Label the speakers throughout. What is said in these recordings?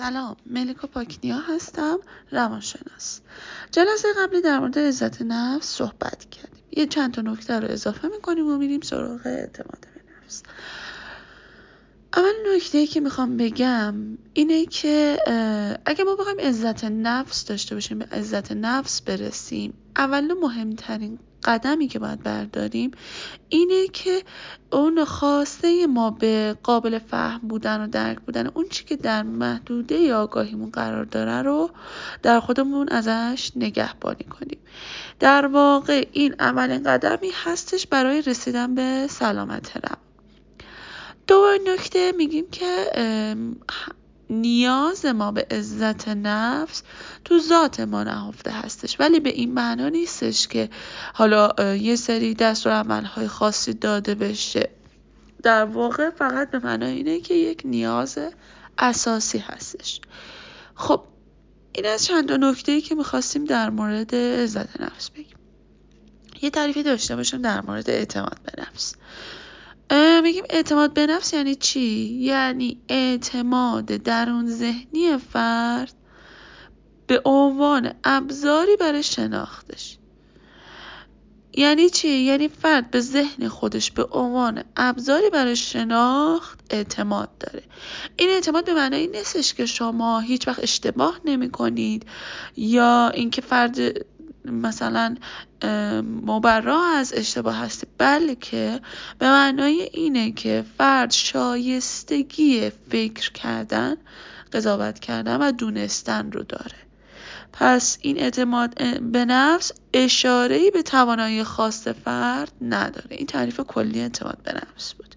Speaker 1: سلام ملیکا پاکنیا هستم روانشناس. جلسه قبلی در مورد عزت نفس صحبت کردیم. یه چند تا نکته رو اضافه می‌کنیم و میریم سراغ اعتماد به نفس. اول نکته که می‌خوام بگم اینه که اگه ما بخوایم عزت نفس داشته باشیم به عزت نفس برسیم اول مهمترین قدمی که باید برداریم اینه که اون خواسته ما به قابل فهم بودن و درک بودن اون چی که در محدوده آگاهیمون قرار داره رو در خودمون ازش نگهبانی کنیم. در واقع این اولین قدمی هستش برای رسیدن به سلامت روان دوباره نکته میگیم که نیاز ما به عزت نفس تو ذات ما نهفته هستش. ولی به این معنا نیستش که حالا یه سری دست و عملهای خاصی داده بشه. در واقع فقط به معنا اینه که یک نیاز اساسی هستش. خب این از چند نکته ای که می‌خواستیم در مورد عزت نفس بگیم. یه تعریفی داشته باشم در مورد اعتماد به نفس. میگیم اعتماد به نفس یعنی چی؟ یعنی اعتماد درون ذهنی فرد به عنوان ابزاری برای شناختش یعنی چی؟ یعنی فرد به ذهن خودش به عنوان ابزاری برای شناخت اعتماد داره این اعتماد به معنی نیستش که شما هیچ وقت اشتباه نمی کنید یا اینکه فرد مثلا مبرا از اشتباه هست بلکه به معنای اینه که فرد شایستگی فکر کردن قضاوت کردن و دونستن رو داره. پس این اعتماد به نفس اشاره به توانایی خاص فرد نداره. این تعریف کلی اعتماد به نفس بود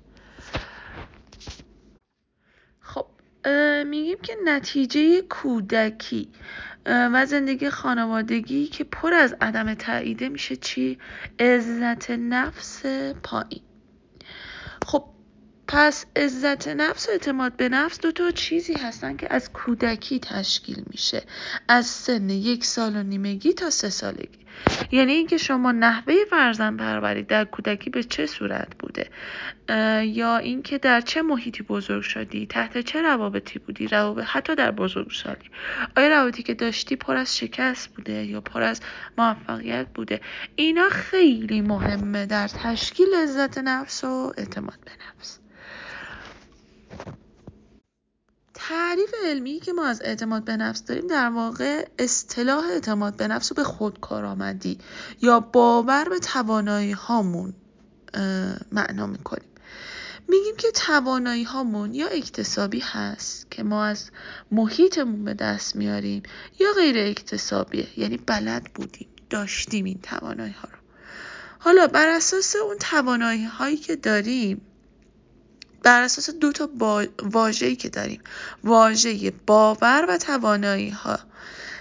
Speaker 1: خب میگیم که نتیجه کودکی. و زندگی خانوادگی که پر از عدم تاییده میشه چی؟ عزت نفس پایین. پس عزت نفس و اعتماد به نفس دو تا چیزی هستن که از کودکی تشکیل میشه. از سن یک سال و نیمگی تا سه سالگی. یعنی اینکه شما نحوه فرزند پروری در کودکی به چه صورت بوده؟ یا اینکه در چه محیطی بزرگ شدی؟ تحت چه روابطی بودی؟ روابط حتی در بزرگسالی آیا روابطی که داشتی پر از شکست بوده یا پر از موفقیت بوده؟ اینا خیلی مهمه در تشکیل عزت نفس و اعتماد به نفس. تعریف علمی که ما از اعتماد به نفس داریم در واقع اصطلاح اعتماد به نفس رو به خودکارآمدی یا باور به توانایی هامون معنا می‌کنیم. میگیم که توانایی هامون یا اکتسابی هست که ما از محیطمون به دست میاریم یا غیر اکتسابیه یعنی بلد بودیم داشتیم این توانایی ها رو. حالا بر اساس اون توانایی هایی که داریم بر اساس دو تا با... واژه‌ای که داریم. واژه باور و توانایی ها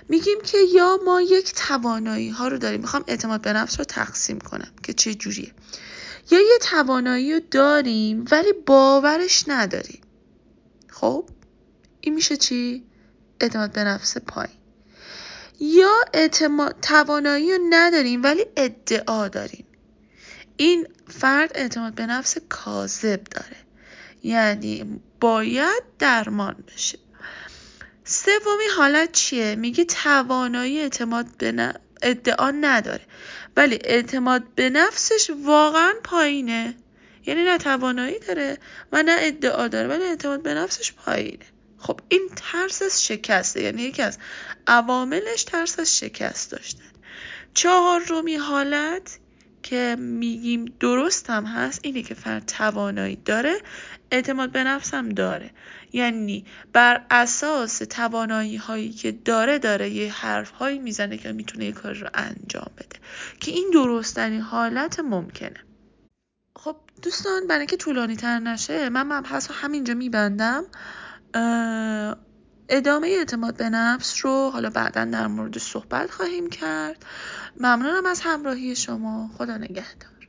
Speaker 1: میگیم که یا ما یک توانایی ها رو داریم. می‌خوام اعتماد به نفس رو تقسیم کنم که چه جوریه. یا یه توانایی رو داریم ولی باورش نداریم. خب؟ این میشه چی؟ اعتماد به نفس پایین. یا اعتماد توانایی رو نداریم ولی ادعا داریم. این فرد اعتماد به نفس کاذب داره. یعنی باید درمان بشه. سومی حالت چیه؟ میگه توانایی اعتماد به ادعا نداره. ولی اعتماد به نفسش واقعا پایینه. یعنی نه توانایی داره و نه ادعا داره ولی اعتماد به نفسش پایینه. خب این ترس از شکسته. یعنی یکی از عواملش ترس از شکست داشتن. چهار رومی حالت که میگیم درست هم هست اینه که فرد توانایی داره اعتماد به نفس هم داره. یعنی بر اساس توانایی هایی که داره داره یه حرف هایی می‌زنه که می‌تونه یه کار رو انجام بده. که این درستنی حالت ممکنه. خب دوستان برای اینکه طولانی تر نشه من مبحث رو همینجا میبندم. ادامه اعتماد به نفس رو حالا بعدا در مورد صحبت خواهیم کرد. ممنونم از همراهی شما. خدا نگهدار.